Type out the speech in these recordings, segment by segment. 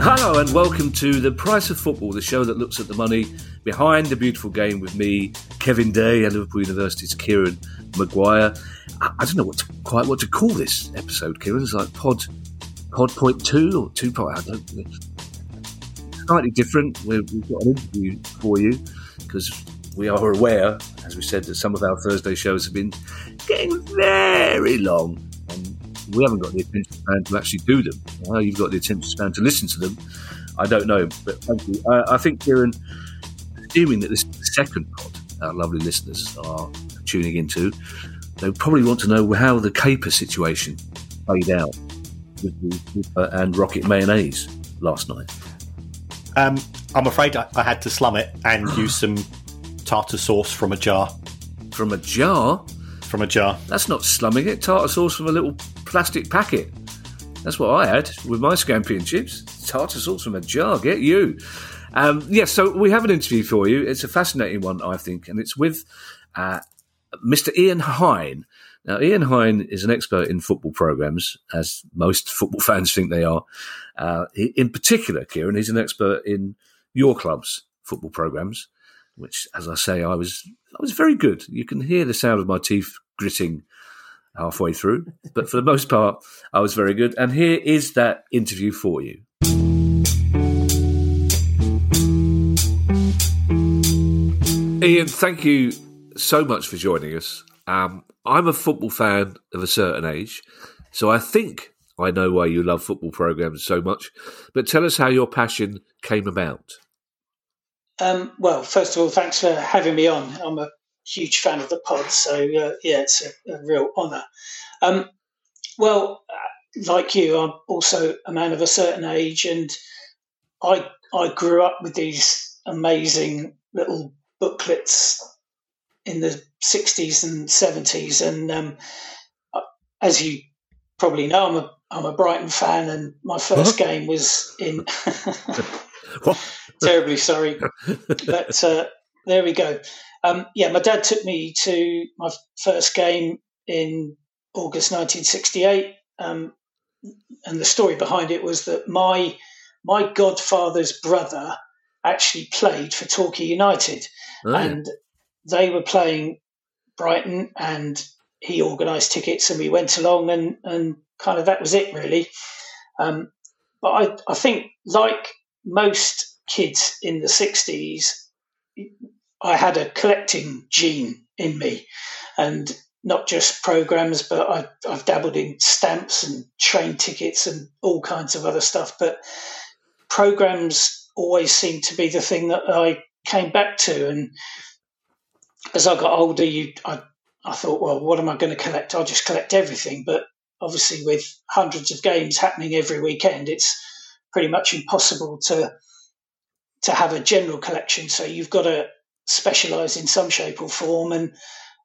Hello and welcome to The Price of Football, the show that looks at the money behind the beautiful game with me, Kevin Day, and Liverpool University's Kieran Maguire. I, don't know what to, quite what to call this episode, Kieran. It's like pod pod point two or two point. I don't. Slightly different. We've, we've got an interview for you because we are aware, as we said, that some of our Thursday shows have been getting very long, and we haven't got the attention span to actually do them. How you've got the attention span to listen to them, I don't know. But thank you. I think, Kieran, assuming that this is the second pod our lovely listeners are tuning into, they probably want to know how the caper situation played out with the and rocket mayonnaise last night. Um, I'm afraid I, I had to slum it and use some tartar sauce from a jar. From a jar? From a jar. That's not slumming it. Tartar sauce from a little plastic packet. That's what I had with my scampi and chips. Tartar sauce from a jar. Get you. Um, yes, so we have an interview for you. It's a fascinating one, I think, and it's with uh, Mr. Ian Hine. Now, Ian Hine is an expert in football programs, as most football fans think they are. Uh, in particular, Kieran, he's an expert in your club's football programs, which, as I say, I was I was very good. You can hear the sound of my teeth gritting halfway through, but for the most part, I was very good. And here is that interview for you. Ian, thank you so much for joining us. Um, I'm a football fan of a certain age, so I think I know why you love football programs so much. But tell us how your passion came about. Um, well, first of all, thanks for having me on. I'm a huge fan of the pod, so uh, yeah, it's a, a real honour. Um, well, uh, like you, I'm also a man of a certain age, and I I grew up with these amazing little booklets in the 60s and 70s. And um, as you probably know, I'm a, I'm a Brighton fan, and my first what? game was in. terribly sorry. But uh, there we go. Um, yeah, my dad took me to my first game in August 1968. Um, and the story behind it was that my my godfather's brother actually played for Torquay United, oh. and they were playing Brighton, and he organised tickets, and we went along, and and kind of that was it really. Um, but I I think like most kids in the '60s, I had a collecting gene in me, and not just programs, but I, I've dabbled in stamps and train tickets and all kinds of other stuff. But programs always seemed to be the thing that I came back to. And as I got older, you, I, I thought, well, what am I going to collect? I'll just collect everything. But obviously, with hundreds of games happening every weekend, it's pretty much impossible to to have a general collection. So you've got to specialise in some shape or form. And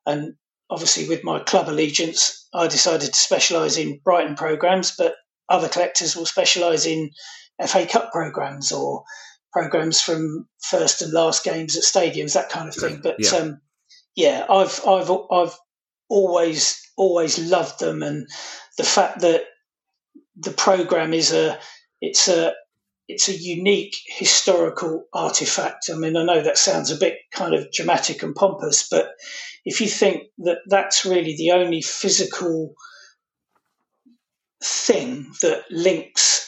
and obviously, with my club allegiance, I decided to specialise in Brighton programs, but other collectors will specialise in FA Cup programs or programs from first and last games at stadiums, that kind of thing. But yeah, um, yeah I've I've I've always always loved them, and the fact that the program is a it's a it's a unique historical artifact. I mean, I know that sounds a bit kind of dramatic and pompous, but if you think that that's really the only physical thing that links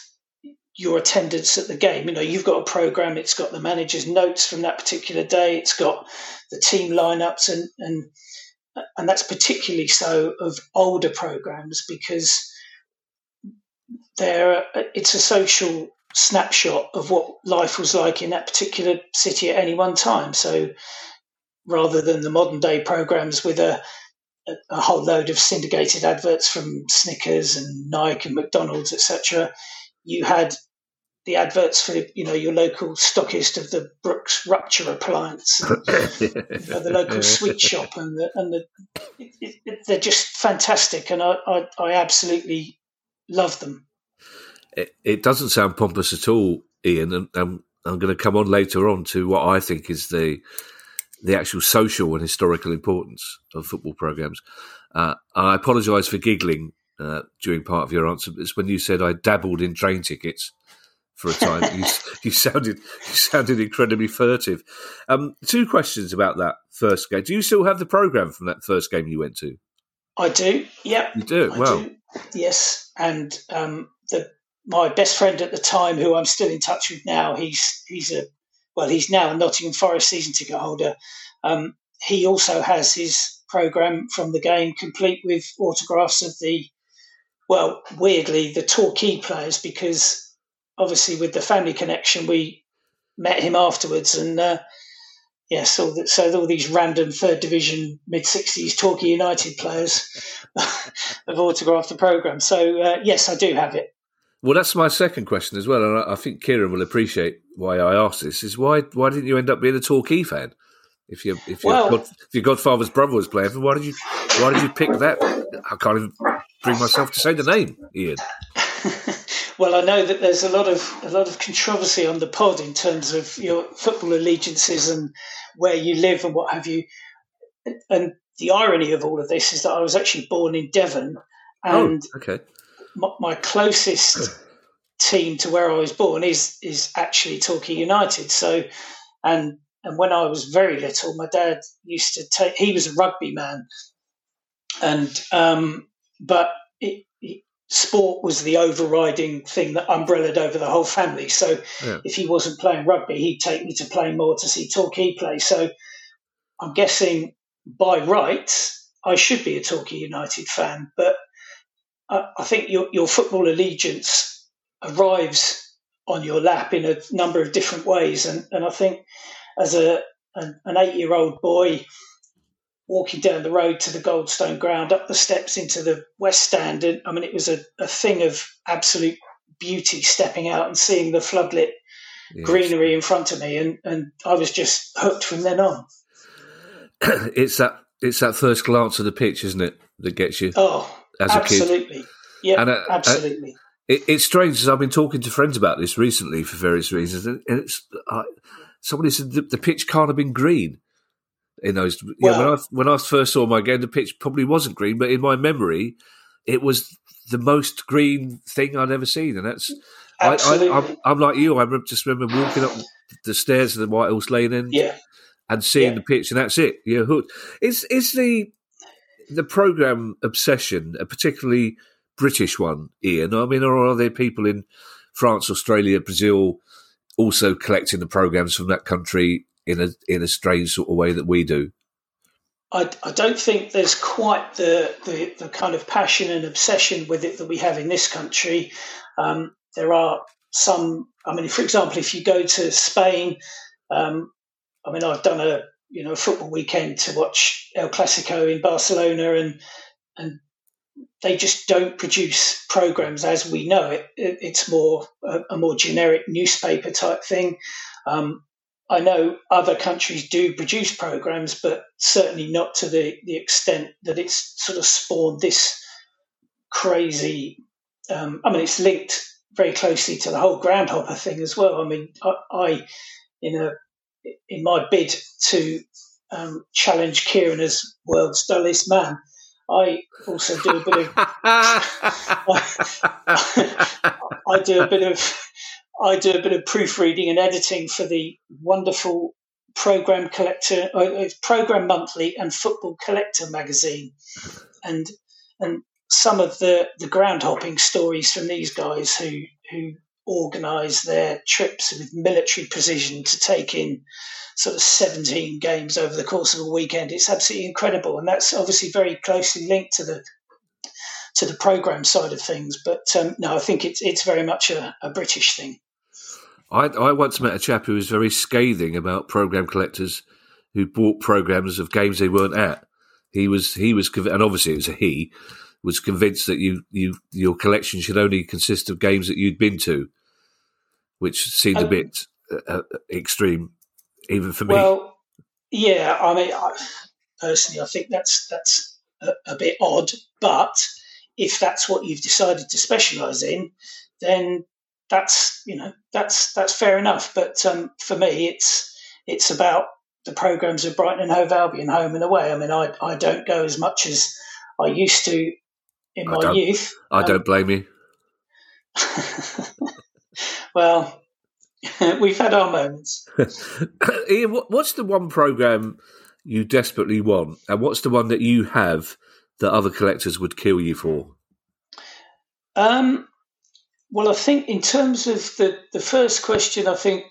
your attendance at the game. You know, you've got a program, it's got the manager's notes from that particular day, it's got the team lineups, and and and that's particularly so of older programs because there it's a social snapshot of what life was like in that particular city at any one time. So rather than the modern day programs with a a whole load of syndicated adverts from Snickers and Nike and McDonald's, etc. You had the adverts for you know your local stockist of the Brooks rupture appliance, and, you know, the local sweet shop, and the and the it, it, they're just fantastic, and I, I, I absolutely love them. It, it, doesn't sound pompous at all, Ian, and, and I'm going to come on later on to what I think is the the actual social and historical importance of football programs. Uh, I apologise for giggling uh, during part of your answer. It's when you said I dabbled in train tickets for a time. you, you, sounded you sounded incredibly furtive. Um, two questions about that first game. Do you still have the program from that first game you went to? I do. Yep. You do. I well, do. yes, and um, the my best friend at the time, who I'm still in touch with now, he's he's a well, he's now a Nottingham Forest season ticket holder. Um, he also has his program from the game, complete with autographs of the well, weirdly, the Torquay players, because obviously with the family connection, we met him afterwards, and uh, yeah, so that, so all these random third division mid sixties Torquay United players have autographed the program. So uh, yes, I do have it. Well, that's my second question as well, and I, think Kieran will appreciate why I asked this. Is why why didn't you end up being a Torquay fan? If you if your well, God, if your godfather's brother was playing, why did you why did you pick that? I can't even bring myself to say the name, Ian. well, I know that there's a lot of a lot of controversy on the pod in terms of your football allegiances and where you live and what have you. And the irony of all of this is that I was actually born in Devon, oh, and oh, okay. my, my closest team to where I was born is is actually Torquay United. So, and and when I was very little, my dad used to take. He was a rugby man, and um, but it, it, sport was the overriding thing that umbrellaed over the whole family. So yeah. if he wasn't playing rugby, he'd take me to play more to see Torquay play. So I'm guessing by rights, I should be a Torquay United fan, but I, I think your, your football allegiance arrives on your lap in a number of different ways. And, and I think as a an, an eight year old boy, walking down the road to the Goldstone ground, up the steps into the West Stand. And I mean, it was a, a thing of absolute beauty stepping out and seeing the floodlit yes. greenery in front of me. And, and I was just hooked from then on. it's that it's that first glance of the pitch, isn't it, that gets you? Oh, as absolutely. Yeah, and, uh, uh absolutely. Uh, it, it's strange, as I've been talking to friends about this recently for various reasons, and it's uh, somebody said the, the pitch can't have been green in those. Well, yeah, when I when I first saw my game, the pitch probably wasn't green, but in my memory, it was the most green thing I'd ever seen, and that's. I, am like you. I just remember walking up the stairs of the Whitehorse Lane End, yeah. and seeing yeah. the pitch, and that's it. You're hooked. Is is the the program obsession a particularly British one, Ian? I mean, or are there people in France, Australia, Brazil also collecting the programs from that country in a in a strange sort of way that we do? I, I don't think there's quite the, the, the, kind of passion and obsession with it that we have in this country. Um, there are some, I mean, for example, if you go to Spain, um, I mean, I've done a you know a football weekend to watch El Clasico in Barcelona, and and they just don't produce programs as we know it. it it's more a, a, more generic newspaper type thing. Um, I know other countries do produce programs, but certainly not to the, the extent that it's sort of spawned this crazy. Um, I mean, it's linked very closely to the whole groundhopper thing as well. I mean, I, I in a in my bid to um, challenge Kieran as world's dullest man, I also do a bit of I, I do a bit of I do a bit of proofreading and editing for the wonderful program collector, uh, program monthly, and football collector magazine, and and some of the the ground hopping stories from these guys who who organise their trips with military precision to take in sort of 17 games over the course of a weekend. It's absolutely incredible, and that's obviously very closely linked to the to the program side of things. But um, no, I think it's it's very much a, a British thing. I, I once met a chap who was very scathing about program collectors who bought programs of games they weren't at. He was he was and obviously it was a he was convinced that you you your collection should only consist of games that you'd been to, which seemed um, a bit uh, uh, extreme, even for me. Well, yeah, I mean, I, personally, I think that's that's a, a bit odd, but if that's what you've decided to specialise in, then that's you know that's that's fair enough. But um, for me, it's it's about the programs of Brighton and Hove Albion home and away. I mean, I, I don't go as much as I used to in my youth. I um, don't blame you. well, we've had our moments. Ian, what's the one program you desperately want, and what's the one that you have that other collectors would kill you for? Um, well, I think in terms of the the first question, I think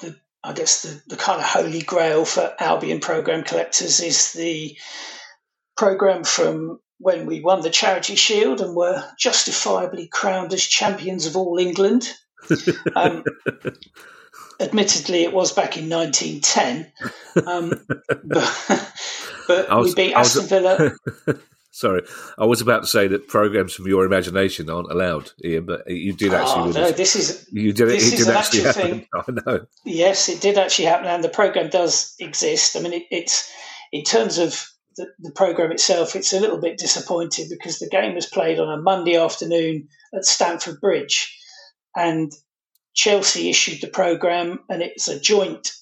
the I guess the, the kind of holy grail for Albion program collectors is the program from when we won the Charity Shield and were justifiably crowned as champions of all England. Um, admittedly, it was back in 1910, um, but, but was, we beat Aston Villa. Sorry, I was about to say that programs from your imagination aren't allowed, Ian, but you did actually. Oh, no, this is you did it. It did actually happen. I know. Yes, it did actually happen, and the program does exist. I mean, it, it's in terms of the, the program itself, it's a little bit disappointing because the game was played on a Monday afternoon at Stamford Bridge, and Chelsea issued the program, and it's a joint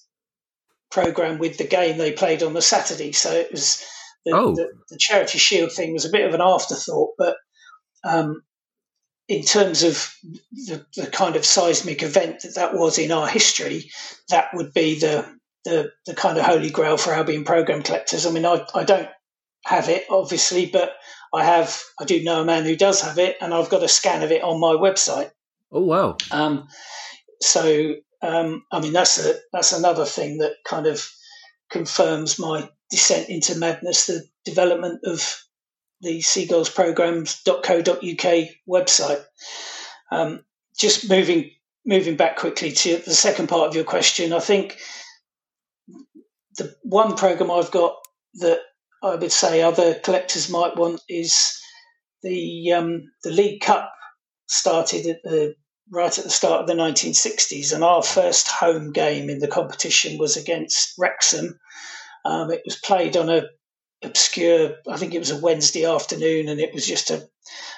program with the game they played on the Saturday. So it was the, oh. the, the Charity Shield thing was a bit of an afterthought, but um, in terms of the, the, kind of seismic event that that was in our history, that would be the the, the kind of holy grail for Albion program collectors. I mean, I, I don't have it obviously, but I have I do know a man who does have it, and I've got a scan of it on my website. Oh wow! Um, so um, I mean that's a that's another thing that kind of confirms my descent into madness. The development of the seagullsprograms.co.uk website. Um, just moving moving back quickly to the second part of your question, I think the one program I've got that I would say other collectors might want is the um, the League Cup started at the right at the start of the 1960s, and our first home game in the competition was against Wrexham. Um, it was played on a obscure, I think it was a Wednesday afternoon, and it was just a,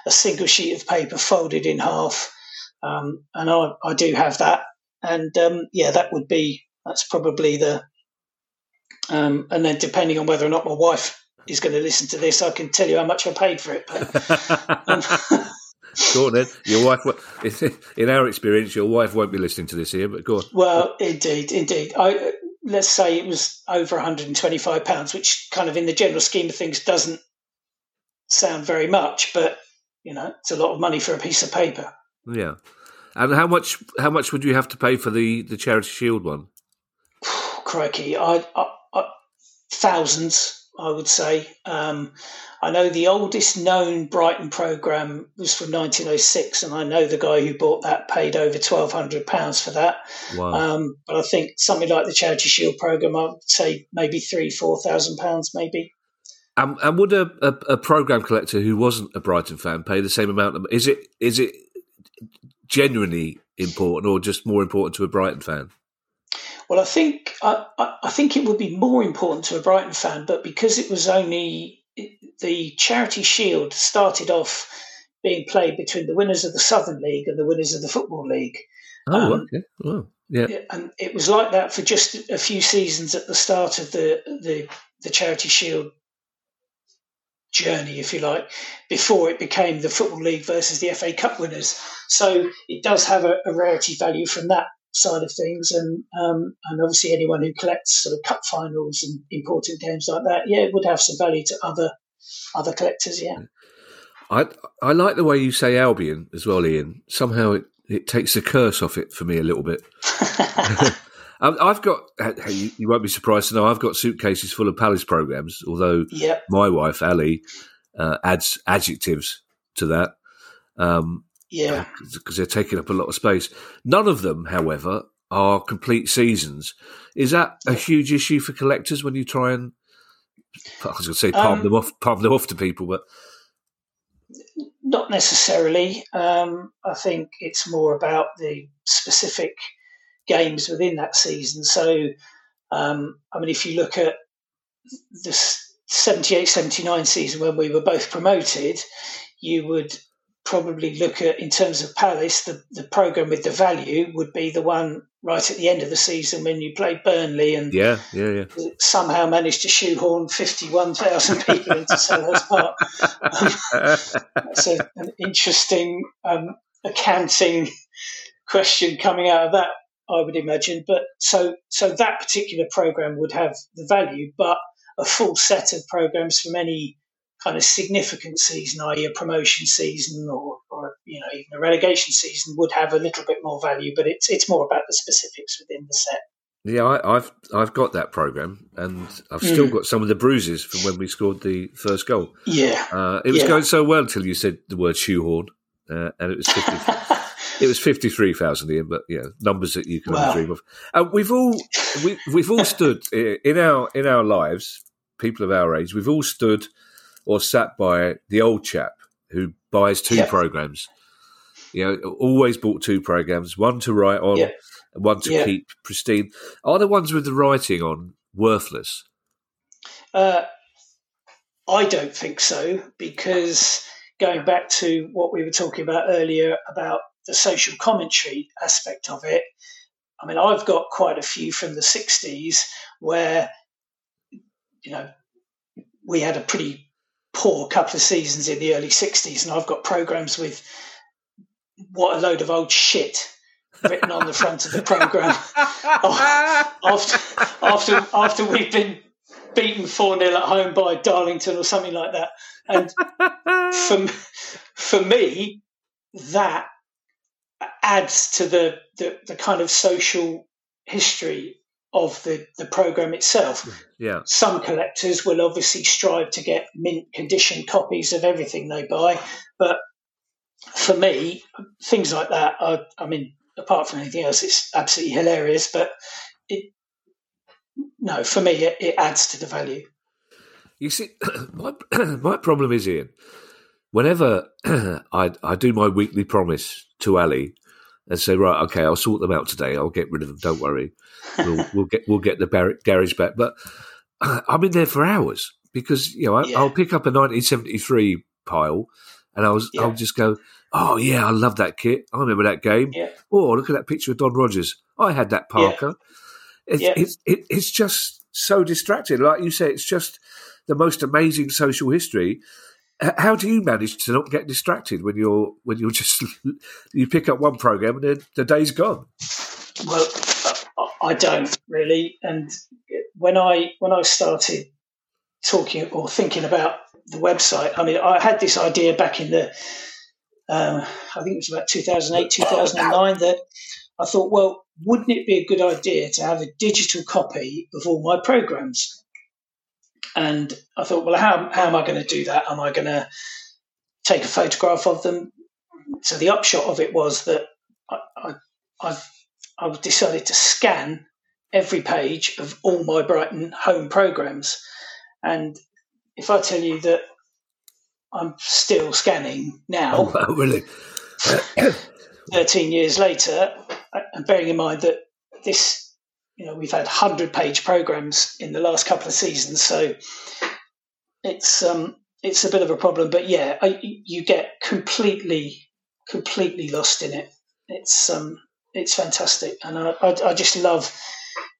a single sheet of paper folded in half. Um, and I, I, do have that, and um, yeah, that would be that's probably the um, and then depending on whether or not my wife is going to listen to this, I can tell you how much I paid for it. But, um, go on then. Your wife, in our experience, your wife won't be listening to this here, but go on. Well, indeed, indeed. I, let's say it was over 125 pounds, which kind of in the general scheme of things doesn't sound very much, but you know, it's a lot of money for a piece of paper. Yeah. And how much? How much would you have to pay for the the Charity Shield one? Crikey, I, I thousands, I would say. Um, I know the oldest known Brighton program was from 1906, and I know the guy who bought that paid over £1,200 for that. Wow. Um, but I think something like the Charity Shield program, I would say maybe three, four thousand pounds, maybe. Um, and would a, a, a, program collector who wasn't a Brighton fan pay the same amount? Of, is it is it genuinely important, or just more important to a Brighton fan? Well, I think I, I, think it would be more important to a Brighton fan, but because it was only the Charity Shield started off being played between the winners of the Southern League and the winners of the Football League. Oh, um, okay. Oh, yeah. And it was like that for just a few seasons at the start of the the, the Charity Shield journey, if you like, before it became the Football League versus the FA Cup winners. So it does have a, a rarity value from that side of things, and um, and obviously anyone who collects sort of cup finals and important games like that, yeah, it would have some value to other other collectors. Yeah, I I like the way you say Albion as well, Ian. Somehow it, it takes the curse off it for me a little bit. I've got, you won't be surprised to know, I've got suitcases full of Palace programs, although yep. my wife, Ali, uh, adds adjectives to that. Um, yeah. Because they're taking up a lot of space. None of them, however, are complete seasons. Is that a huge issue for collectors when you try and, I was going to say, palm, um, them off, palm them off to people, but. Not necessarily. Um, I think it's more about the specific games within that season. So, um, I mean, if you look at the 78 79 season when we were both promoted, you would probably look at in terms of Palace, the, the program with the value would be the one right at the end of the season when you play Burnley and yeah, yeah, yeah. somehow managed to shoehorn fifty-one thousand people into Selhurst Park. Um, that's a, an interesting um, accounting question coming out of that, I would imagine. But so so that particular program would have the value, but a full set of programs from any kind of significant season, i.e., a promotion season or, or you know even a relegation season, would have a little bit more value. But it's it's more about the specifics within the set. Yeah, I, have I've got that program, and I've still mm. got some of the bruises from when we scored the first goal. Yeah, uh, it was yeah. going so well until you said the word shoehorn, uh, and it was 50, it was fifty three thousand Ian, but yeah, numbers that you can wow. dream of. Uh, we've all we, we've all stood in our in our lives, people of our age, we've all stood or sat by the old chap who buys two programs. You know, always bought two programs, one to write on, and one to keep pristine. Are the ones with the writing on worthless? Uh, I don't think so, because going back to what we were talking about earlier about the social commentary aspect of it, I mean, I've got quite a few from the 60s where, you know, we had a pretty poor couple of seasons in the early 60s, and I've got programs with what a load of old shit written on the front of the program oh, after, after, after we've been beaten 4 0 at home by Darlington or something like that. And for, for me, that adds to the, the, the kind of social history of the, the program itself. Yeah. Some collectors will obviously strive to get mint condition copies of everything they buy, but for me, things like that, are, I mean, apart from anything else, it's absolutely hilarious. But it, no, for me, it, it adds to the value. You see, my my problem is Ian. Whenever I I do my weekly promise to Ali and say, right, okay, I'll sort them out today. I'll get rid of them. Don't worry. We'll, we'll get we'll get the garage back. But I'm in there for hours because you know I, will pick up a 1973 pile and I was yeah. I'll just go, oh yeah, I love that kit. I remember that game. Yeah. Oh, look at that picture of Don Rogers. I had that Parker. It's, it's, it, it's just so distracting. Like you say, it's just the most amazing social history how do you manage to not get distracted when you're when you're just you pick up one program and then the day's gone? Well, I don't really. And when I when I started talking or thinking about the website, I mean, I had this idea back in the um, I think it was about 2008, 2009 that I thought, well, wouldn't it be a good idea to have a digital copy of all my programs? And I thought, well, how, how am I going to do that? Am I going to take a photograph of them? So the upshot of it was that I, I, I've, I've decided to scan every page of all my Brighton home programs. And if I tell you that I'm still scanning now, oh, really? 13 years later, uh, and bearing in mind that this you know we've had hundred page programs in the last couple of seasons, so it's um, it's a bit of a problem. But yeah, I, you get completely completely lost in it. It's um, it's fantastic, and I, I, I just love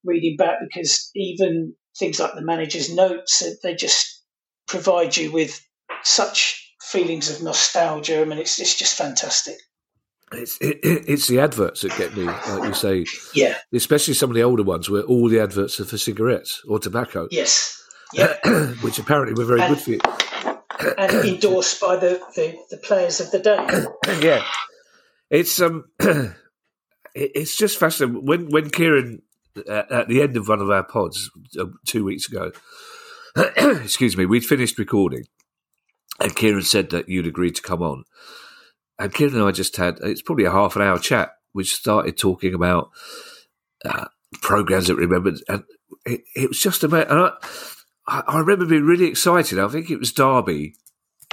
reading back because even things like the manager's notes, they just provide you with such feelings of nostalgia. I mean, it's it's just fantastic. It's it, it's the adverts that get me, like you say. Yeah. Especially some of the older ones where all the adverts are for cigarettes or tobacco. Yes. Yeah. Which apparently were very and, good for you. and endorsed by the, the, the, players of the day. yeah. It's um, it's just fascinating when when Kieran uh, at the end of one of our pods uh, two weeks ago, excuse me, we'd finished recording, and Kieran said that you'd agreed to come on, and Kieran and I just had it's probably a half an hour chat, which started talking about uh, programs that we remembered, and it, it was just amazing. And I, I remember being really excited. I think it was Derby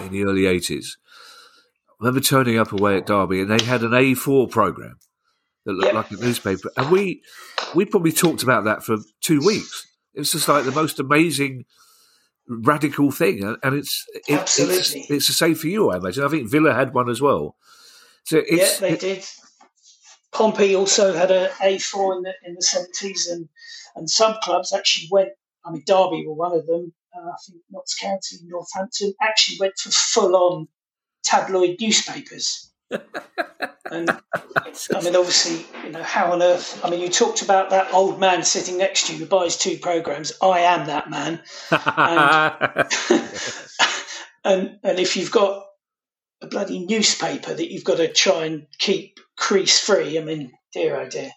in the early eighties. I remember turning up away at Derby, and they had an A4 program that looked like a newspaper, and we we probably talked about that for two weeks. It was just like the most amazing radical thing, and it's it, Absolutely. it's, it's the same for you, I imagine. I think Villa had one as well. So yeah, they did. Pompey also had a A4 in the in the seventies, and and some clubs actually went. I mean, Derby were one of them. Uh, I think Notts County, Northampton actually went for full on tabloid newspapers. and I mean, obviously, you know, how on earth? I mean, you talked about that old man sitting next to you who buys two programs. I am that man. And, and, and if you've got a bloody newspaper that you've got to try and keep crease free, I mean, dear oh dear.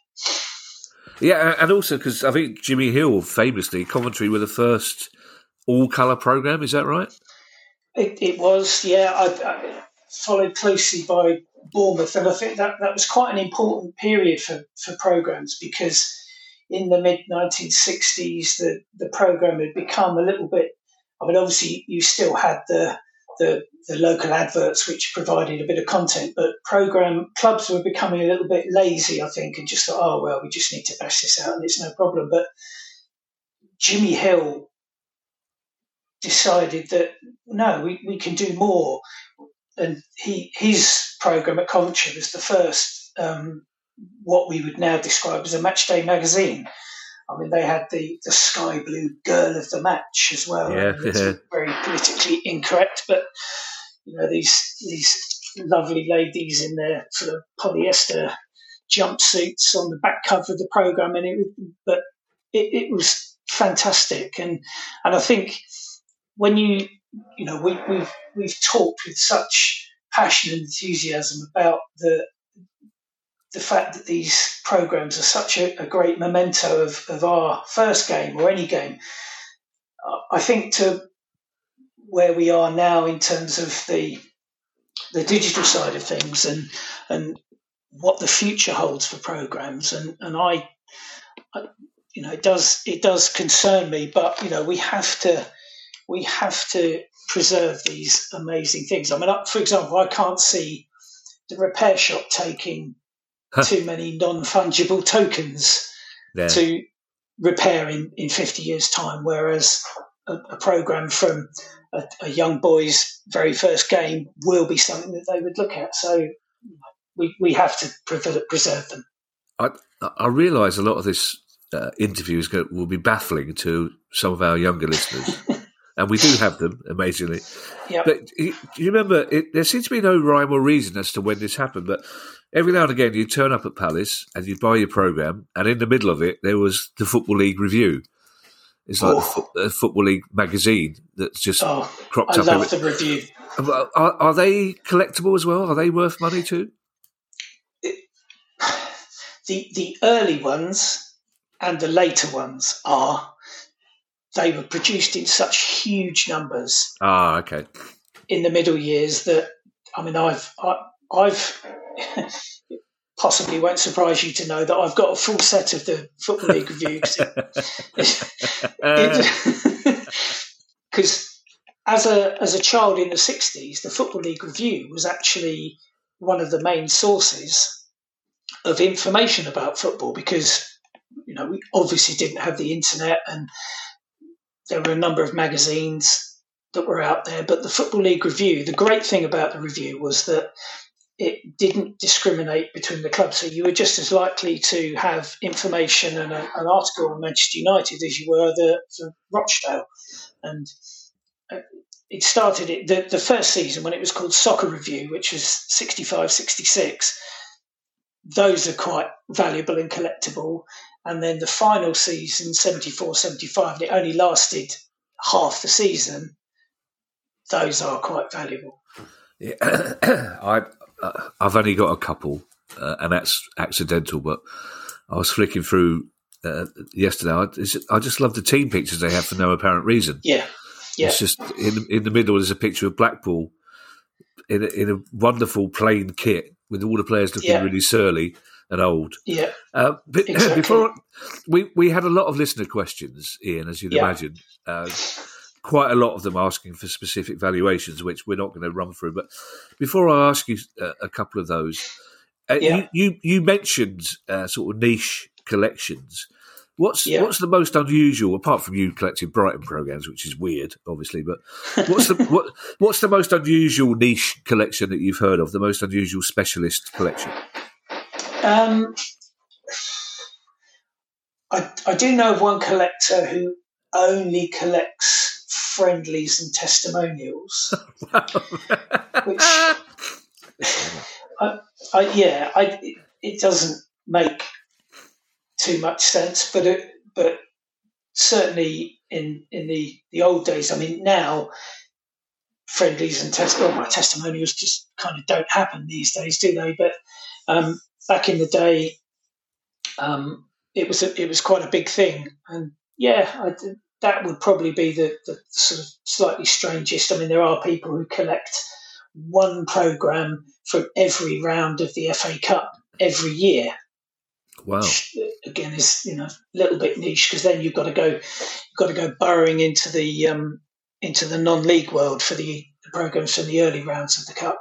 Yeah, and also because I think Jimmy Hill famously Coventry were the first all colour program. Is that right? It, it was, yeah. I, I, followed closely by Bournemouth, and I think that that was quite an important period for for programs because in the mid 1960s the the program had become a little bit. I mean, obviously you still had the the, the local adverts which provided a bit of content, but program clubs were becoming a little bit lazy, I think, and just thought, oh well, we just need to bash this out and it's no problem. But Jimmy Hill decided that no, we, we can do more. And he his program at Coventry was the first um, what we would now describe as a match day magazine. I mean, they had the, the sky blue girl of the match as well. Yeah, yeah. very politically incorrect, but you know these these lovely ladies in their sort of polyester jumpsuits on the back cover of the program, and it but it, it was fantastic, and and I think when you you know we, we've we've talked with such passion and enthusiasm about the the fact that these programs are such a, a, great memento of, of our first game or any game, I think to where we are now in terms of the the digital side of things and and what the future holds for programs and and I, I you know it does it does concern me but you know we have to we have to preserve these amazing things I mean for example I can't see the repair shop taking too many non fungible tokens yeah. to repair in, in 50 years' time, whereas a, a program from a, a, young boy's very first game will be something that they would look at. So we, we have to preserve them. I, I realise a lot of this uh, interview will be baffling to some of our younger listeners. and we do have them amazingly. Yep. But do you remember? It, there seems to be no rhyme or reason as to when this happened, but every now and again you turn up at Palace and you buy your program, and in the middle of it there was the Football League review. It's like oh. the, the, Football League magazine that's just oh, cropped I up. I love the review. Uh, are, are, they collectible as well? Are they worth money too? It, the the early ones and the later ones are. They were produced in such huge numbers. Ah, okay. In the middle years, that I mean, I've I, I've possibly won't surprise you to know that I've got a full set of the Football League review because as a as a child in the '60s, the Football League review was actually one of the main sources of information about football because you know we obviously didn't have the internet and there were a number of magazines that were out there but the football league review the great thing about the review was that it didn't discriminate between the clubs. So you were just as likely to have information and a, an article on Manchester United as you were the, the Rochdale. And uh, it started it, the, the first season when it was called Soccer Review, which was 65 66. Those are quite valuable and collectible. And then the final season, 74 75, and it only lasted half the season. Those are quite valuable. Yeah, I uh, I've only got a couple, uh, and that's accidental. But I was flicking through uh, yesterday. I, I, just love the team pictures they have for no apparent reason. Yeah, yeah. It's just in in the middle. There's a picture of Blackpool in a, in a wonderful plain kit with all the players looking yeah. really surly and old. Yeah. Uh, but exactly. before we we had a lot of listener questions, Ian, as you'd yeah. imagine. Uh, quite a lot of them asking for specific valuations, which we're not going to run through. But before I ask you uh, a couple of those, uh, yeah. you, you, you mentioned uh, sort of niche collections. What's yeah. what's the most unusual apart from you collecting Brighton programs, which is weird, obviously. But what's the what, what's the most unusual niche collection that you've heard of? The most unusual specialist collection? Um, I I do know of one collector who only collects friendlies and testimonials, which I, I, yeah, I, it, it doesn't make too much sense, but it, but certainly in in the the old days, I mean, now friendlies and test well, testimonials just kind of don't happen these days, do they? But um, back in the day, um, it was a, it was quite a big thing, and yeah, I, that would probably be the, the sort of slightly strangest. I mean, there are people who collect one program from every round of the FA Cup every year. Wow. again, is you know a little bit niche because then you've got to go, you've got to go burrowing into the um, into the non-league world for the, the programs from the early rounds of the cup.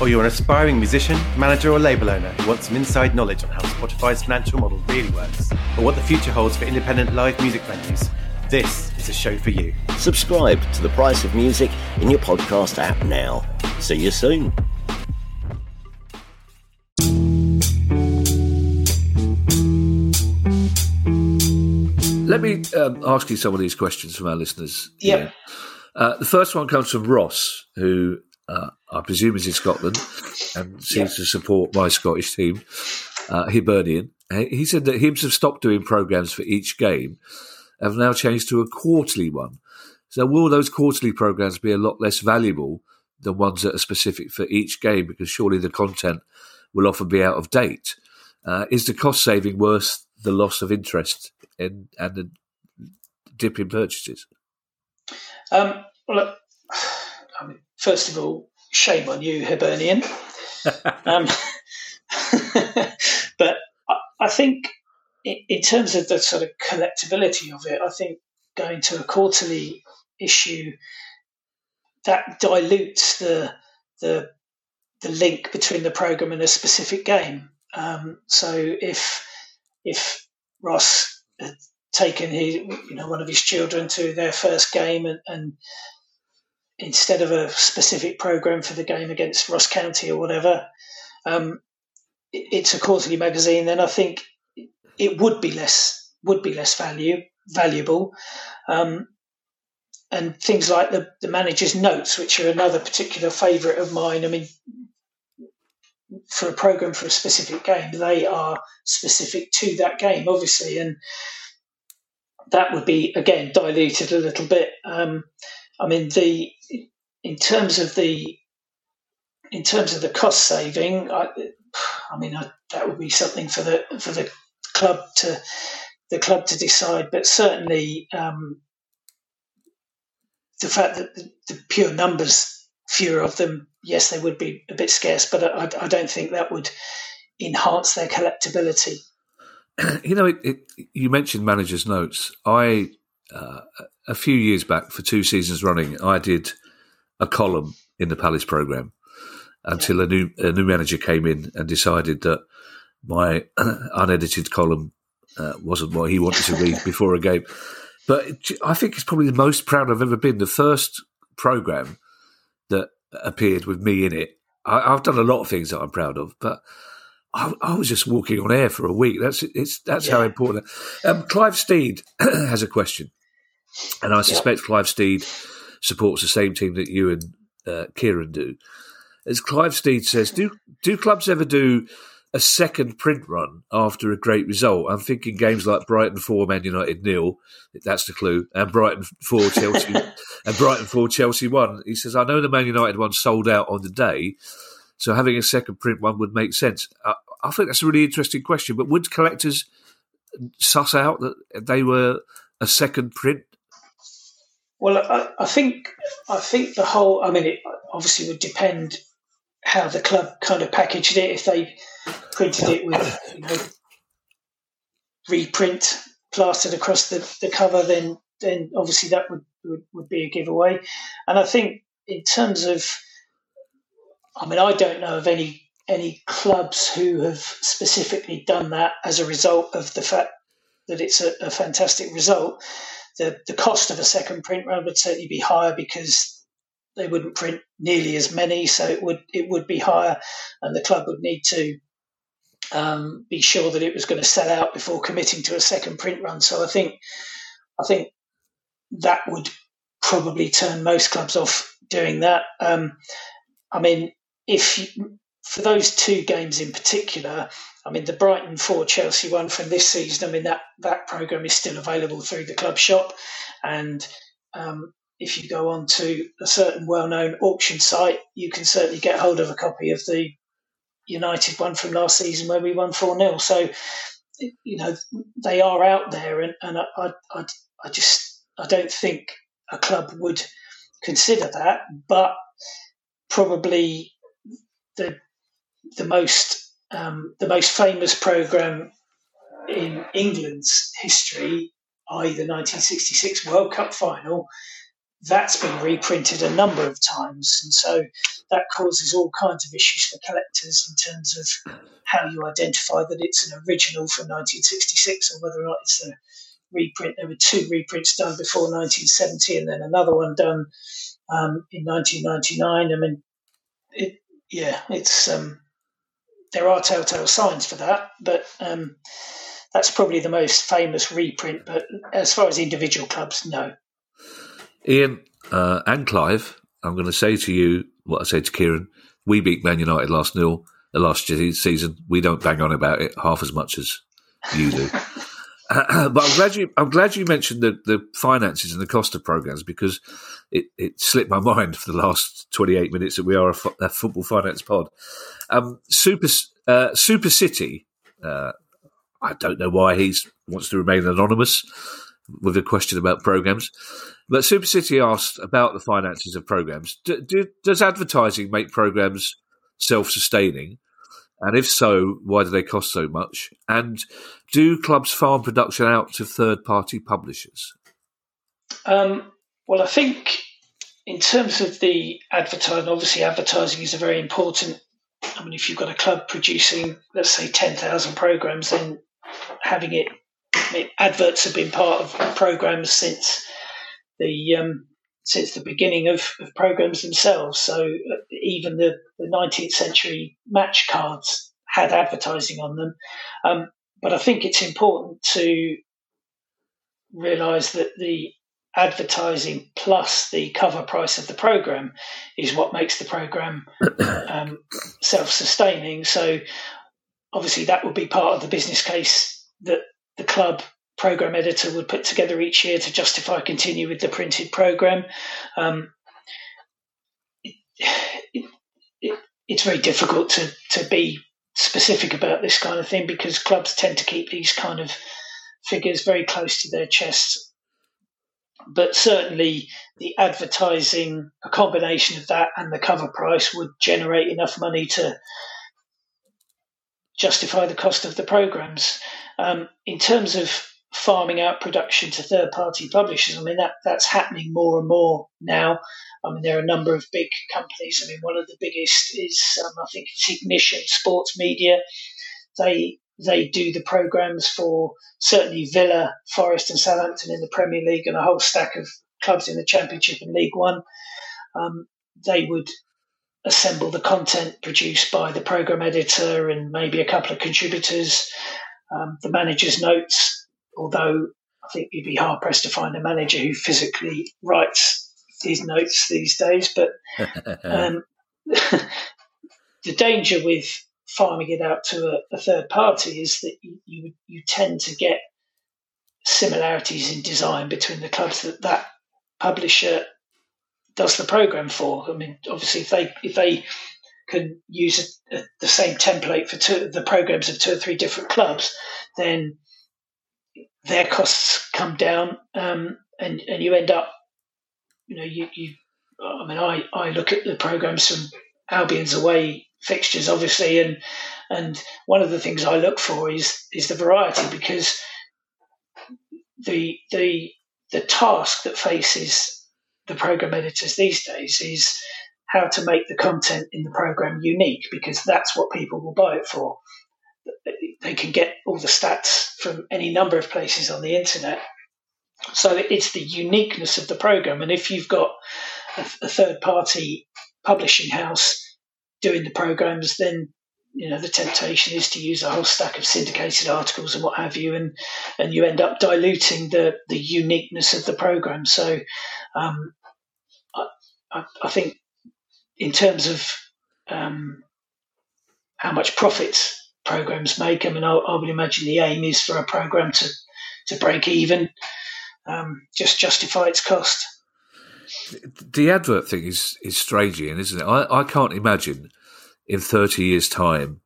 or you're an aspiring musician, manager, or label owner who wants some inside knowledge on how Spotify's financial model really works, or what the future holds for independent live music venues, this is a show for you. Subscribe to The Price of Music in your podcast app now. See you soon. Let me um, ask you some of these questions from our listeners. Yeah. Uh, the first one comes from Ross, who uh, I presume is in Scotland and seems yeah. to support my Scottish team, uh, Hibernian. He said that Hibs have stopped doing programs for each game, have now changed to a quarterly one. So will those quarterly programs be a lot less valuable than ones that are specific for each game? Because surely the content will often be out of date. Uh, is the cost saving worth the loss of interest in, and the dip in purchases? Um, well, I mean, first of all, shame on you, Hibernian. um, but I, I think in, in, terms of the sort of collectability of it, I think going to a quarterly issue that dilutes the the the link between the program and a specific game. Um, so if if Ross had taken his, you know, one of his children to their first game, and, and instead of a specific program for the game against Ross County or whatever, um, it's a quarterly magazine. Then I think it would be less would be less value valuable. Um, and things like the, the manager's notes, which are another particular favourite of mine. I mean, for a program for a specific game, they are specific to that game, obviously, and that would be again diluted a little bit. Um, I mean, the in terms of the in terms of the cost saving, I, I mean I, that would be something for the for the club to the club to decide. But certainly, um, the fact that the, the pure numbers fewer of them, yes, they would be a bit scarce, but I, I don't think that would enhance their collectability. You know, it, it, you mentioned managers' notes. I uh, a few years back, for two seasons running, I did a column in the Palace program until a new a new manager came in and decided that my unedited column uh, wasn't what he wanted to read before a game. But I think it's probably the most proud I've ever been. The first program that appeared with me in it. I, have done a lot of things that I'm proud of, but I, I, was just walking on air for a week. That's it's that's yeah. how important. Um, Clive Steed has a question, and I suspect. Clive Steed supports the same team that you and uh, Kieran do. As Clive Steed says, do do clubs ever do a second print run after a great result. I'm thinking games like Brighton 4, Man United nil. That's the clue. And Brighton 4, Chelsea, and Brighton 4, Chelsea 1. He says, I know the Man United one sold out on the day. So having a second print one would make sense. I, I think that's a really interesting question. But would collectors suss out that they were a second print? Well, I, I think I think the whole. I mean, it obviously would depend how the club kind of packaged it. If they printed it with you know, reprint plastered across the, the cover, then then obviously that would, would, would be a giveaway. And I think in terms of, I mean, I don't know of any any clubs who have specifically done that as a result of the fact that it's a, a fantastic result. The the cost of a second print run would certainly be higher because they wouldn't print nearly as many, so it would it would be higher, and the club would need to um, be sure that it was going to sell out before committing to a second print run. So I think I think that would probably turn most clubs off doing that. Um, I mean, if you, for those two games in particular, I mean the Brighton four Chelsea one from this season. I mean that that program is still available through the club shop, and um, if you go on to a certain well-known auction site, you can certainly get hold of a copy of the United one from last season where we won 4 0. So, you know, they are out there, and, and I, I, I just I don't think a club would consider that, but probably the the most um, the most famous program in England's history, i.e., the 1966 World Cup final, that's been reprinted a number of times, and so that causes all kinds of issues for collectors in terms of how you identify that it's an original from 1966 or whether or not it's a reprint. There were two reprints done before 1970, and then another one done um, in 1999. I mean, it, yeah, it's um, there are telltale signs for that, but um, that's probably the most famous reprint. But as far as individual clubs, no. Ian uh, and Clive, I'm going to say to you what I said to Kieran. We beat Man United last nil the last season. We don't bang on about it half as much as you do. but I'm glad you I'm glad you mentioned the, the finances and the cost of programs because it, it slipped my mind for the last 28 minutes that we are a, fo- a football finance pod. Um, Super uh, Super City. Uh, I don't know why he wants to remain anonymous with a question about programs. But Super City asked about the finances of programs. Do, do, does advertising make programs self-sustaining? And if so, why do they cost so much? And do clubs farm production out to third-party publishers? Um, well, I think in terms of the advertising, obviously advertising is a very important. I mean, if you've got a club producing, let's say, ten thousand programs, then having it I mean, adverts have been part of programs since the um, since the beginning of, of programs themselves. So uh, even the, the 19th century match cards had advertising on them. Um, but I think it's important to realise that the advertising plus the cover price of the program is what makes the program um, self-sustaining. So obviously that would be part of the business case that the club program editor would put together each year to justify continue with the printed program. Um, it, it, it, it's very difficult to, to be specific about this kind of thing because clubs tend to keep these kind of figures very close to their chests. But certainly, the advertising, a combination of that and the cover price, would generate enough money to justify the cost of the programs. Um, in terms of farming out production to third party publishers, I mean, that, that's happening more and more now. I mean, there are a number of big companies. I mean, one of the biggest is, um, I think it's Ignition Sports Media. They they do the programs for certainly Villa, Forest, and Southampton in the Premier League, and a whole stack of clubs in the Championship and League One. Um, they would assemble the content produced by the program editor and maybe a couple of contributors um, the manager's notes, although I think you'd be hard pressed to find a manager who physically writes these notes these days. But um, the danger with farming it out to a, a third party is that you, you, you tend to get similarities in design between the clubs that that publisher does the program for. I mean, obviously, if they if they can use a, a, the same template for two, the programs of two or three different clubs, then their costs come down, um, and and you end up, you know, you, you I mean, I, I look at the programs from Albion's away fixtures, obviously, and and one of the things I look for is is the variety because the the the task that faces the program editors these days is how to make the content in the program unique because that's what people will buy it for. They can get all the stats from any number of places on the internet. So it's the uniqueness of the program. And if you've got a, a third party publishing house doing the programs, then you know the temptation is to use a whole stack of syndicated articles and what have you, and and you end up diluting the the uniqueness of the program. So um, I, I, think in terms of um, how much profits programs make, I mean, I, I, would imagine the aim is for a program to to break even, um, just justify its cost. The advert thing is is strange, Ian, isn't it? I, I can't imagine in thirty years' time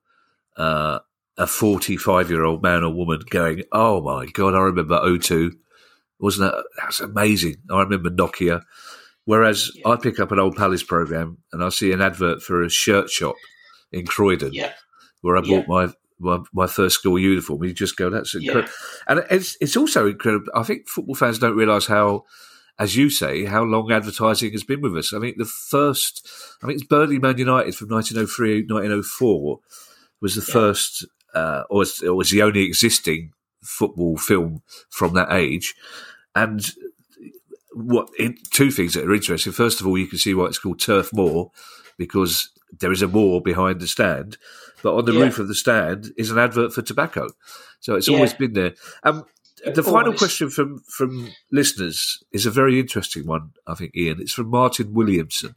uh, a forty-five-year-old man or woman going, "Oh my god, I remember O2. Wasn't that that's amazing? I remember Nokia." Whereas yeah. I pick up an old Palace program and I see an advert for a shirt shop in Croydon, yeah. Where I bought yeah. my my, my first school uniform. You just go, that's incredible. Yeah. And it's, it's also incredible. I think football fans don't realise how, as you say, how long advertising has been with us. I mean, the first, I think it's Burnley Man United from 1903, 1904 was the yeah. first, uh, or was, or was the only existing football film from that age. And what two things that are interesting. First of all, you can see why it's called Turf Moor because there is a wall behind the stand, but on the yeah. roof of the stand is an advert for tobacco. So it's yeah. always been there. Um, the always. final question from from listeners is a very interesting one, I think, Ian. It's from Martin Williamson.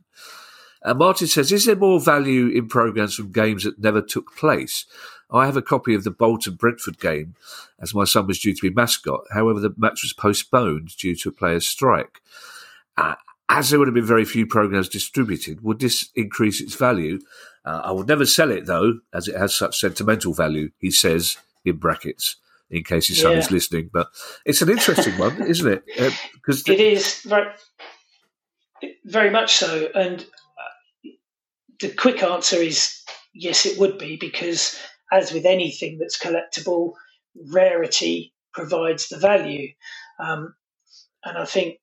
Uh, Martin says, "Is there more value in programs from games that never took place?" I have a copy of the Bolton Brentford game, as my son was due to be mascot. However, the match was postponed due to a player's strike. Uh, as there would have been very few programs distributed, would this increase its value? Uh, I would never sell it though, as it has such sentimental value, he says in brackets, in case his son yeah. is listening. But it's an interesting one, isn't it? Because uh, it is very, very much so. And uh, the quick answer is yes, it would be because, as with anything that's collectible, rarity provides the value. Um, and I think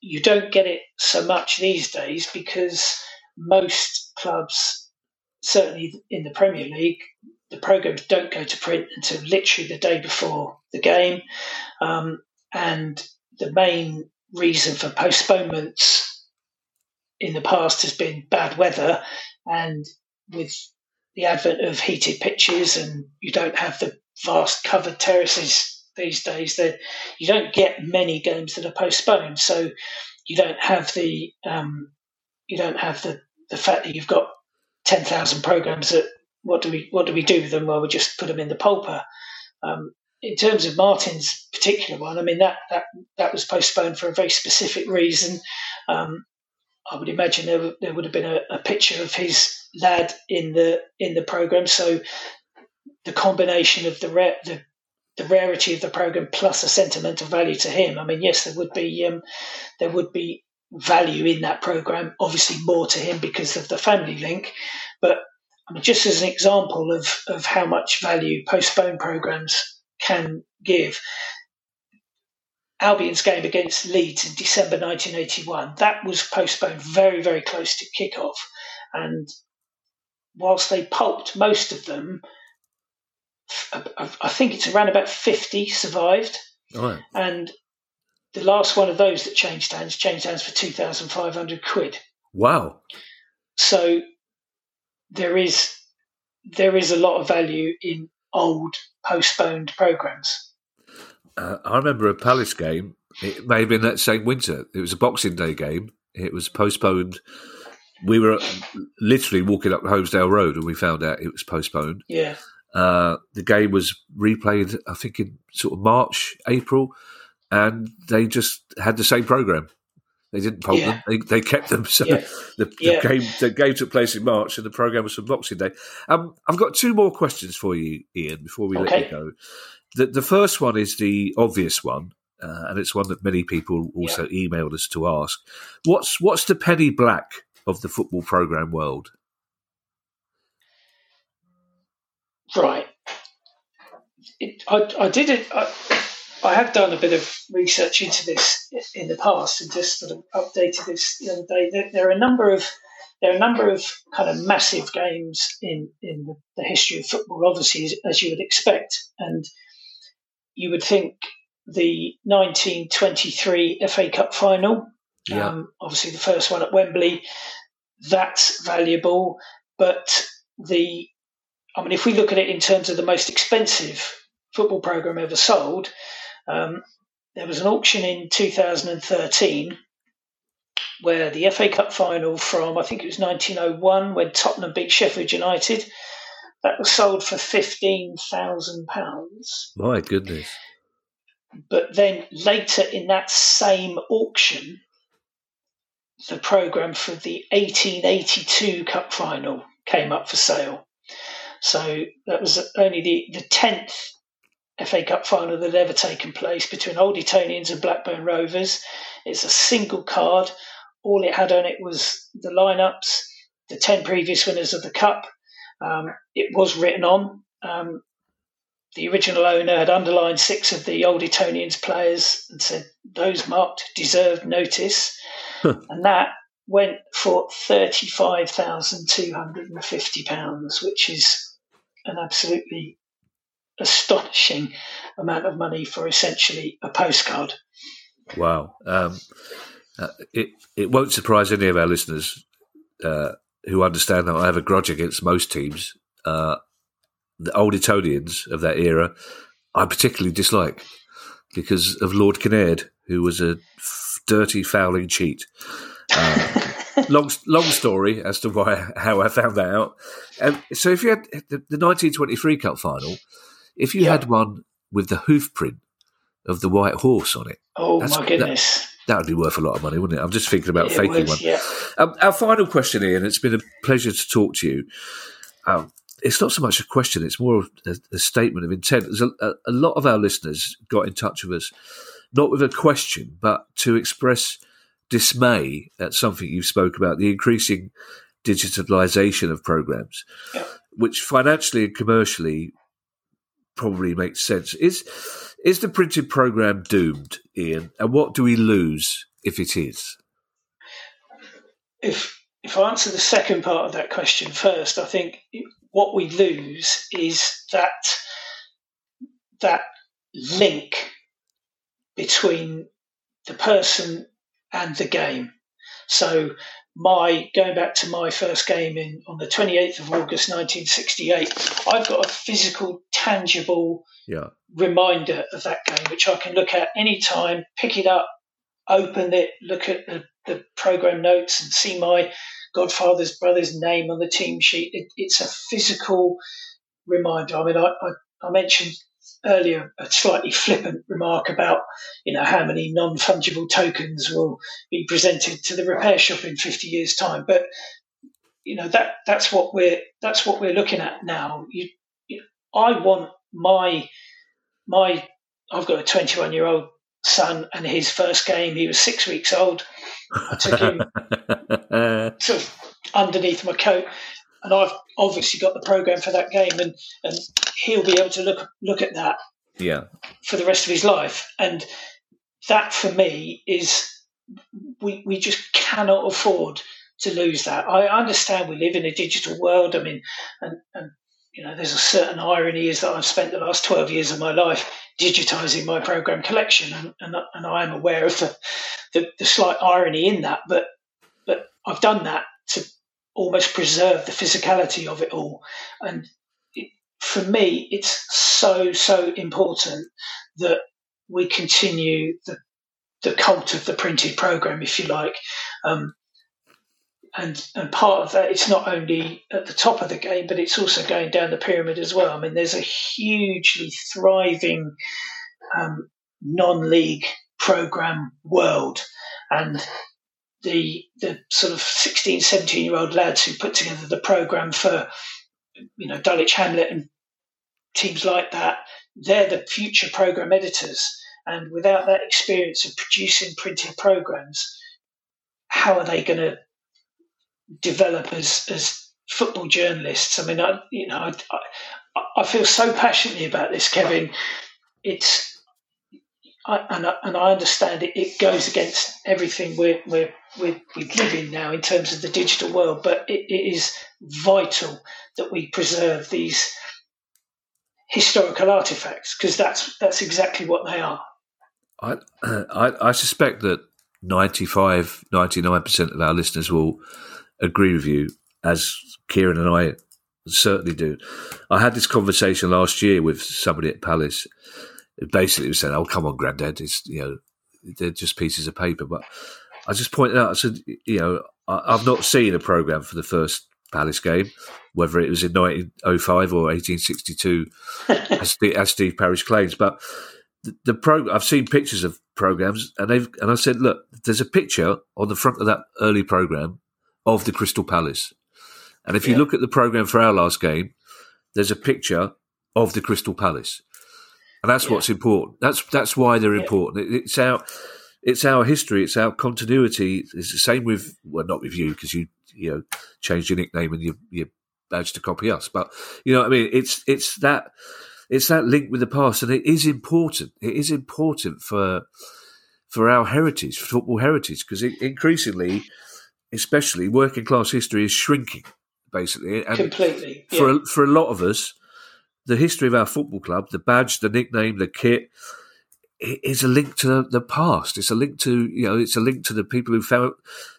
you don't get it so much these days because most clubs, certainly in the Premier League, the programs don't go to print until literally the day before the game. Um, and the main reason for postponements in the past has been bad weather. And with the advent of heated pitches, and you don't have the vast covered terraces these days that you don't get many games that are postponed. So you don't have the um, you don't have the, the fact that you've got ten thousand programs that what do we what do we do with them? Well, we just put them in the pulper. Um, in terms of Martin's particular one, I mean that that that was postponed for a very specific reason. Um, I would imagine there, there would have been a, a, picture of his lad in the in the program. So the combination of the the the rarity of the program plus a sentimental value to him. I mean, yes, there would be um, there would be value in that program. Obviously, more to him because of the family link. But I mean, just as an example of of how much value postponed programs can give. Albion's game against Leeds in December 1981 that was postponed very very close to kickoff, and whilst they pulped most of them, I think it's around about 50 survived. Right. And the last one of those that changed hands changed hands for 2,500 quid. Wow. So there is there is a lot of value in old postponed programs. Uh, I remember a Palace game. It may have been that same winter. It was a Boxing Day game. It was postponed. We were literally walking up Holmesdale Road and we found out it was postponed. Yeah. Uh, the game was replayed, I think, in sort of March, April, and they just had the same program. They didn't pulp Yeah. them; they, they kept them. So Yeah. the, the Yeah. game the game took place in March, and the program was from Boxing Day. Um, I've got two more questions for you, Ian, before we let you go. The, the first one is the obvious one, uh, and it's one that many people also emailed us to ask. What's what's the penny black of the football program world? Right. It, I, I did it. I, I have done a bit of research into this in the past and just sort of updated this the other day. There, there are a number of there are a number of kind of massive games in in the, the history of football, obviously as, as you would expect, and you would think the 1923 FA Cup final, Yeah. um, obviously the first one at Wembley, that's valuable, but the I mean, if we look at it in terms of the most expensive football program ever sold, um, there was an auction in 2013 where the FA Cup final from I think it was 1901 when Tottenham beat Sheffield United that was sold for fifteen thousand pounds. My goodness. But then later in that same auction, the program for the 1882 Cup final came up for sale. So that was only the, the 10th FA Cup final that had ever taken place between Old Etonians and Blackburn Rovers. It's a single card. All it had on it was the lineups, the 10 previous winners of the Cup. Um, it was written on. Um, the original owner had underlined six of the Old Etonians players and said those marked deserved notice. and that went for £35,250, which is an absolutely astonishing amount of money for essentially a postcard. Wow. Um, uh, it it won't surprise any of our listeners uh, who understand that I have a grudge against most teams. Uh, the old Etonians of that era, I particularly dislike because of Lord Kinnaird, who was a f- dirty fouling cheat. Um, long long story as to why how I found that out. Um, so if you had the, the 1923 Cup final, if you Yeah. had one with the hoof print of the white horse on it, Oh That's- my goodness. that would be worth a lot of money, wouldn't it? I'm just thinking about It faking would, one. yeah. Um, our final question, Ian. It's been a pleasure to talk to you. Um, it's not so much a question; it's more of a, a statement of intent. A, a, a lot of our listeners got in touch with us, not with a question, but to express dismay at something you spoke about: the increasing digitalisation of programs, Yeah. which financially and commercially probably makes sense. Is is the printed program doomed, Ian? And what do we lose if it is? if if I answer the second part of that question first, I think what we lose is that that link between the person and the game. So my going back to my first game in on the 28th of August 1968, I've got a physical, tangible Yeah. reminder of that game, which I can look at anytime, pick it up, open it, look at the, the program notes, and see my godfather's brother's name on the team sheet. It, it's a physical reminder. I mean, I, I, I mentioned earlier a slightly flippant remark about you know how many non-fungible tokens will be presented to the repair shop in 50 years time. But you know that that's what we're that's what we're looking at now. You, you i want my my I've got a 21 year old son, and his first game, he was six weeks old. I took him sort of underneath my coat, and I've obviously got the program for that game, and, and he'll be able to look look at that yeah. for the rest of his life. And that for me is we we just cannot afford to lose that. I understand we live in a digital world. I mean, and, and you know, there's a certain irony is that I've spent the last 12 years of my life digitizing my program collection, and, and, and I am aware of the, the, the slight irony in that. But but I've done that to almost preserve the physicality of it all. And it, for me, it's so so important that we continue the the cult of the printed program, if you like. Um, and and part of that it's not only at the top of the game but it's also going down the pyramid as well i mean there's a hugely thriving um, non-league program world and the the sort of 16, 17 year old lads who put together the program for you know Dulwich Hamlet and teams like that. They're the future program editors, and without that experience of producing printed programs, how are they going to develop as as football journalists? I mean, I you know I, I, I feel so passionately about this, Kevin. It's I, and, I, and I understand it, it goes against everything we're, we're, we're, we live in now in terms of the digital world, but it, it is vital that we preserve these historical artifacts because that's, that's exactly what they are. I, I, I suspect that 95, 99% of our listeners will agree with you, as Kieran and I certainly do. I had this conversation last year with somebody at Palace basically was saying, "Oh, come on, Granddad, it's you know they're just pieces of paper." But I just pointed out, I said, you know, I, have not seen a program for the first Palace game, whether it was in 1905 or 1862, as, Steve, as Steve Parish claims, but. The, the pro, I've seen pictures of programs, and they've and I said, look, there's a picture on the front of that early program of the Crystal Palace, and if you yeah. look at the program for our last game, there's a picture of the Crystal Palace and that's yeah. what's important. That's that's why they're important. It, it's our it's our history. It's our continuity. It's the same with well, not with you because you you know changed your nickname and your your badge to copy us. But you know, what I mean, it's it's that it's that link with the past, and it is important. It is important for for our heritage, football heritage, because increasingly, especially working class history is shrinking, basically. And Completely. Yeah. For a, for a lot of us, the history of our football club, the badge, the nickname, the kit, is a link to the past. It's a link to you know, it's a link to the people who found,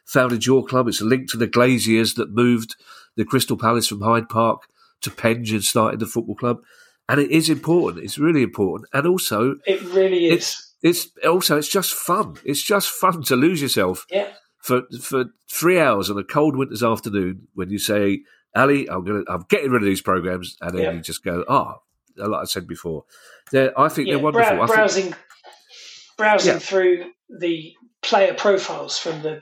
founded your club. It's a link to the Glaziers that moved the Crystal Palace from Hyde Park to Penge and started the football club. And it is important. It's really important. And also, it really is. It's, it's also it's just fun. It's just fun to lose yourself. Yeah. For for three hours on a cold winter's afternoon when you say Ali, I'm gonna, I'm getting rid of these programs, and then yeah. you just go, oh, like I said before, they're, I think yeah, they're wonderful. Brow- browsing, think, browsing yeah. through the player profiles from the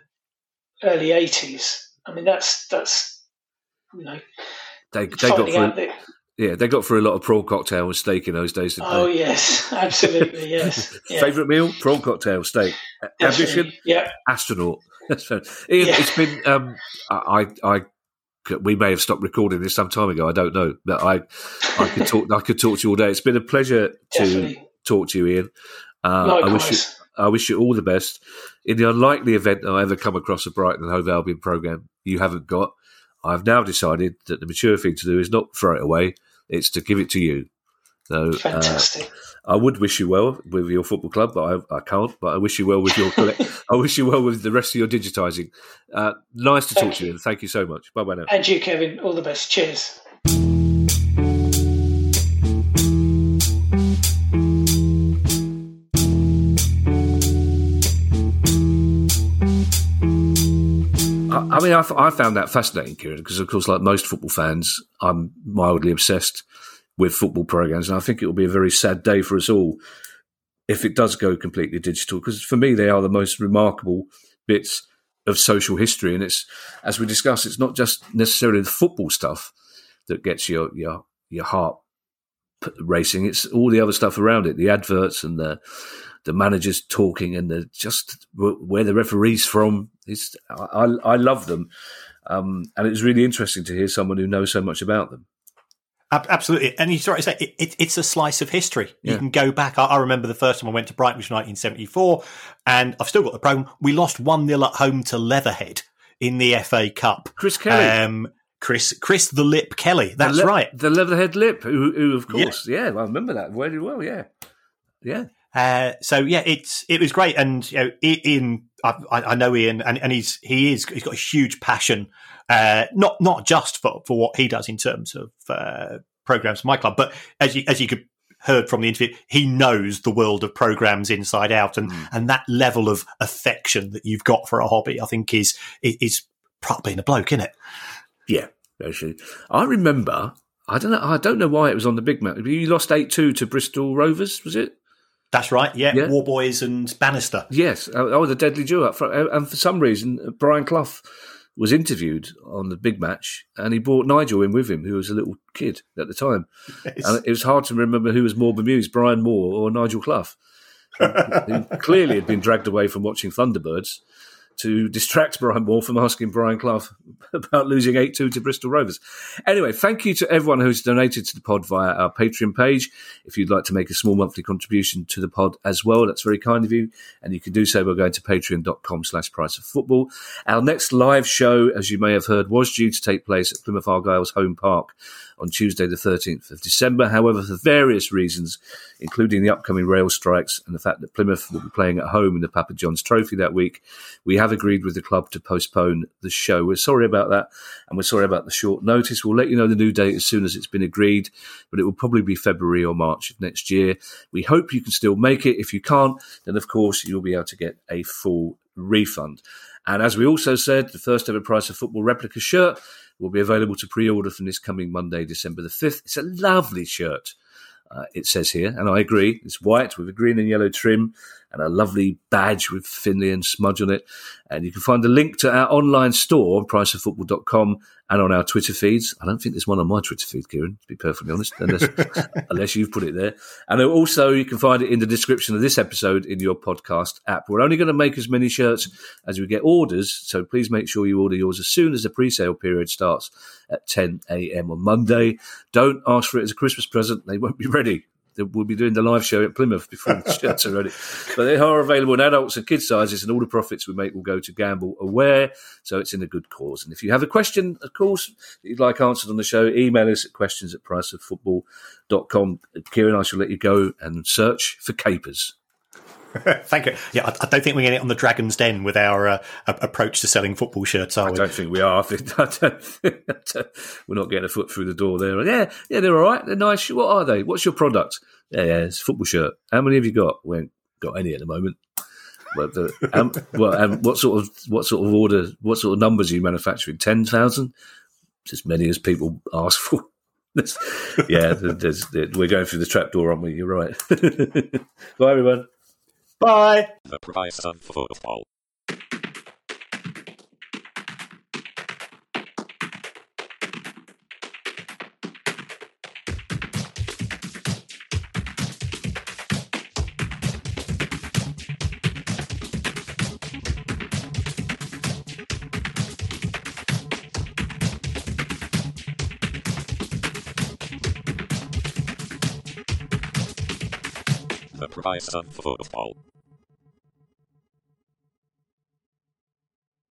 early '80s. I mean, that's that's you know, they they got through. Yeah, they got through a lot of prawn cocktail and steak in those days. oh they? yes, absolutely, yes. Favorite meal: prawn cocktail, steak. Ambition: yeah, astronaut. Ian, yeah. it's been. Um, I I we may have stopped recording this some time ago. I don't know, but I I could talk I could talk to you all day. It's been a pleasure to Definitely. talk to you, Ian. Uh, I wish you I wish you all the best. In the unlikely event I ever come across a Brighton and Hove Albion program you haven't got, I've now decided that the mature thing to do is not throw it away; it's to give it to you. So, uh, Fantastic. Uh, I would wish you well with your football club, but I, I can't. But I wish you well with your. I wish you well with the rest of your digitising. Uh, nice to thank talk you. to you, and thank you so much. Bye bye now. And you, Kevin. All the best. Cheers. I mean, I, I, found that fascinating, Kieran, because of course, like most football fans, I'm mildly obsessed with football programs. And I think it will be a very sad day for us all if it does go completely digital, because for me, they are the most remarkable bits of social history. And it's, as we discussed, it's not just necessarily the football stuff that gets your, your, your heart racing. It's all the other stuff around it, the adverts and the, the managers talking and the just where the referees from. It's, I, I love them. Um, and it was really interesting to hear someone who knows so much about them. Absolutely, and you're right to say it, it, it's a slice of history. You yeah. can go back. I, I, remember the first time I went to Brighton, which was 1974, and I've still got the program. We lost one 0 at home to Leatherhead in the FA Cup. Chris Kelly, um, Chris, Chris the Lip Kelly. That's the le- right, the Leatherhead Lip, who, who of course, yeah. yeah, I remember that very well. Yeah, yeah. Uh, so yeah, it's it was great, and you know, Ian, I, I know Ian, and, and he's he is he's got a huge passion uh, not not just for, for what he does in terms of uh, programs for my club, but as you as you could heard from the interview, he knows the world of programs inside out, and mm. and that level of affection that you've got for a hobby, I think is is proper being a bloke, isn't it? Yeah, actually, I remember. I don't know. I don't know why it was on the big match. You lost eight two to Bristol Rovers, was it? That's right. Yeah, yeah. Warboys and Bannister. Yes. Oh, oh, the deadly duo up uh, front. And for some reason, Brian Clough was interviewed on the big match, and he brought Nigel in with him, who was a little kid at the time. Yes. And it was hard to remember who was more bemused, Brian Moore or Nigel Clough, who clearly had been dragged away from watching Thunderbirds to distract Brian Moore from asking Brian Clough about losing 8 2 to Bristol Rovers. Anyway, thank you to everyone who's donated to the pod via our Patreon page. If you'd like to make a small monthly contribution to the pod as well, that's very kind of you. And you can do so by going to patreon.com slash price of football. Our next live show, as you may have heard, was due to take place at Plymouth Argyle's home park on Tuesday, the 13th of December. However, for various reasons, including the upcoming rail strikes and the fact that Plymouth will be playing at home in the Papa John's Trophy that week, we have agreed with the club to postpone the show. We're sorry about that, and we're sorry about the short notice. We'll let you know the new date as soon as it's been agreed, but it will probably be February or March of next year. We hope you can still make it. If you can't, then of course you'll be able to get a full refund. And as we also said, the first ever Price of Football replica shirt will be available to pre-order from this coming Monday, December the 5th. It's a lovely shirt. Uh, it says here, and I agree. It's white with a green and yellow trim and a lovely badge with Finley and smudge on it. And you can find a link to our online store on priceoffootball.com and on our Twitter feeds. I don't think there's one on my Twitter feed, Kieran, to be perfectly honest, unless, unless you've put it there. And also, you can find it in the description of this episode in your podcast app. We're only going to make as many shirts as we get orders, so please make sure you order yours as soon as the pre sale period starts at 10 a.m. on Monday. Don't ask for it as a Christmas present, they won't be ready we'll be doing the live show at Plymouth before the shirts are ready. But they are available in adults and kids sizes, and all the profits we make will go to Gamble Aware. So it's in a good cause. And if you have a question, of course, that you'd like answered on the show, email us at questions at priceoffootball.com. Kieran, I shall let you go and search for capers. Thank you. Yeah, I, I, don't think we're getting it on the Dragon's Den with our uh, approach to selling football shirts, are we? I don't think we are. I think, I don't think, we're not getting a foot through the door there. Yeah, yeah, they're all right. They're nice. What are they? What's your product? Yeah, yeah, it's a football shirt. How many have you got? We ain't got any at the moment. But the, um, well, um, what sort of what sort of order? What sort of numbers are you manufacturing? Ten thousand? As many as people ask for. yeah, there's, there's, we're going through the trapdoor, aren't we? You're right. Bye, everyone. Bye. The price of football. the price of football.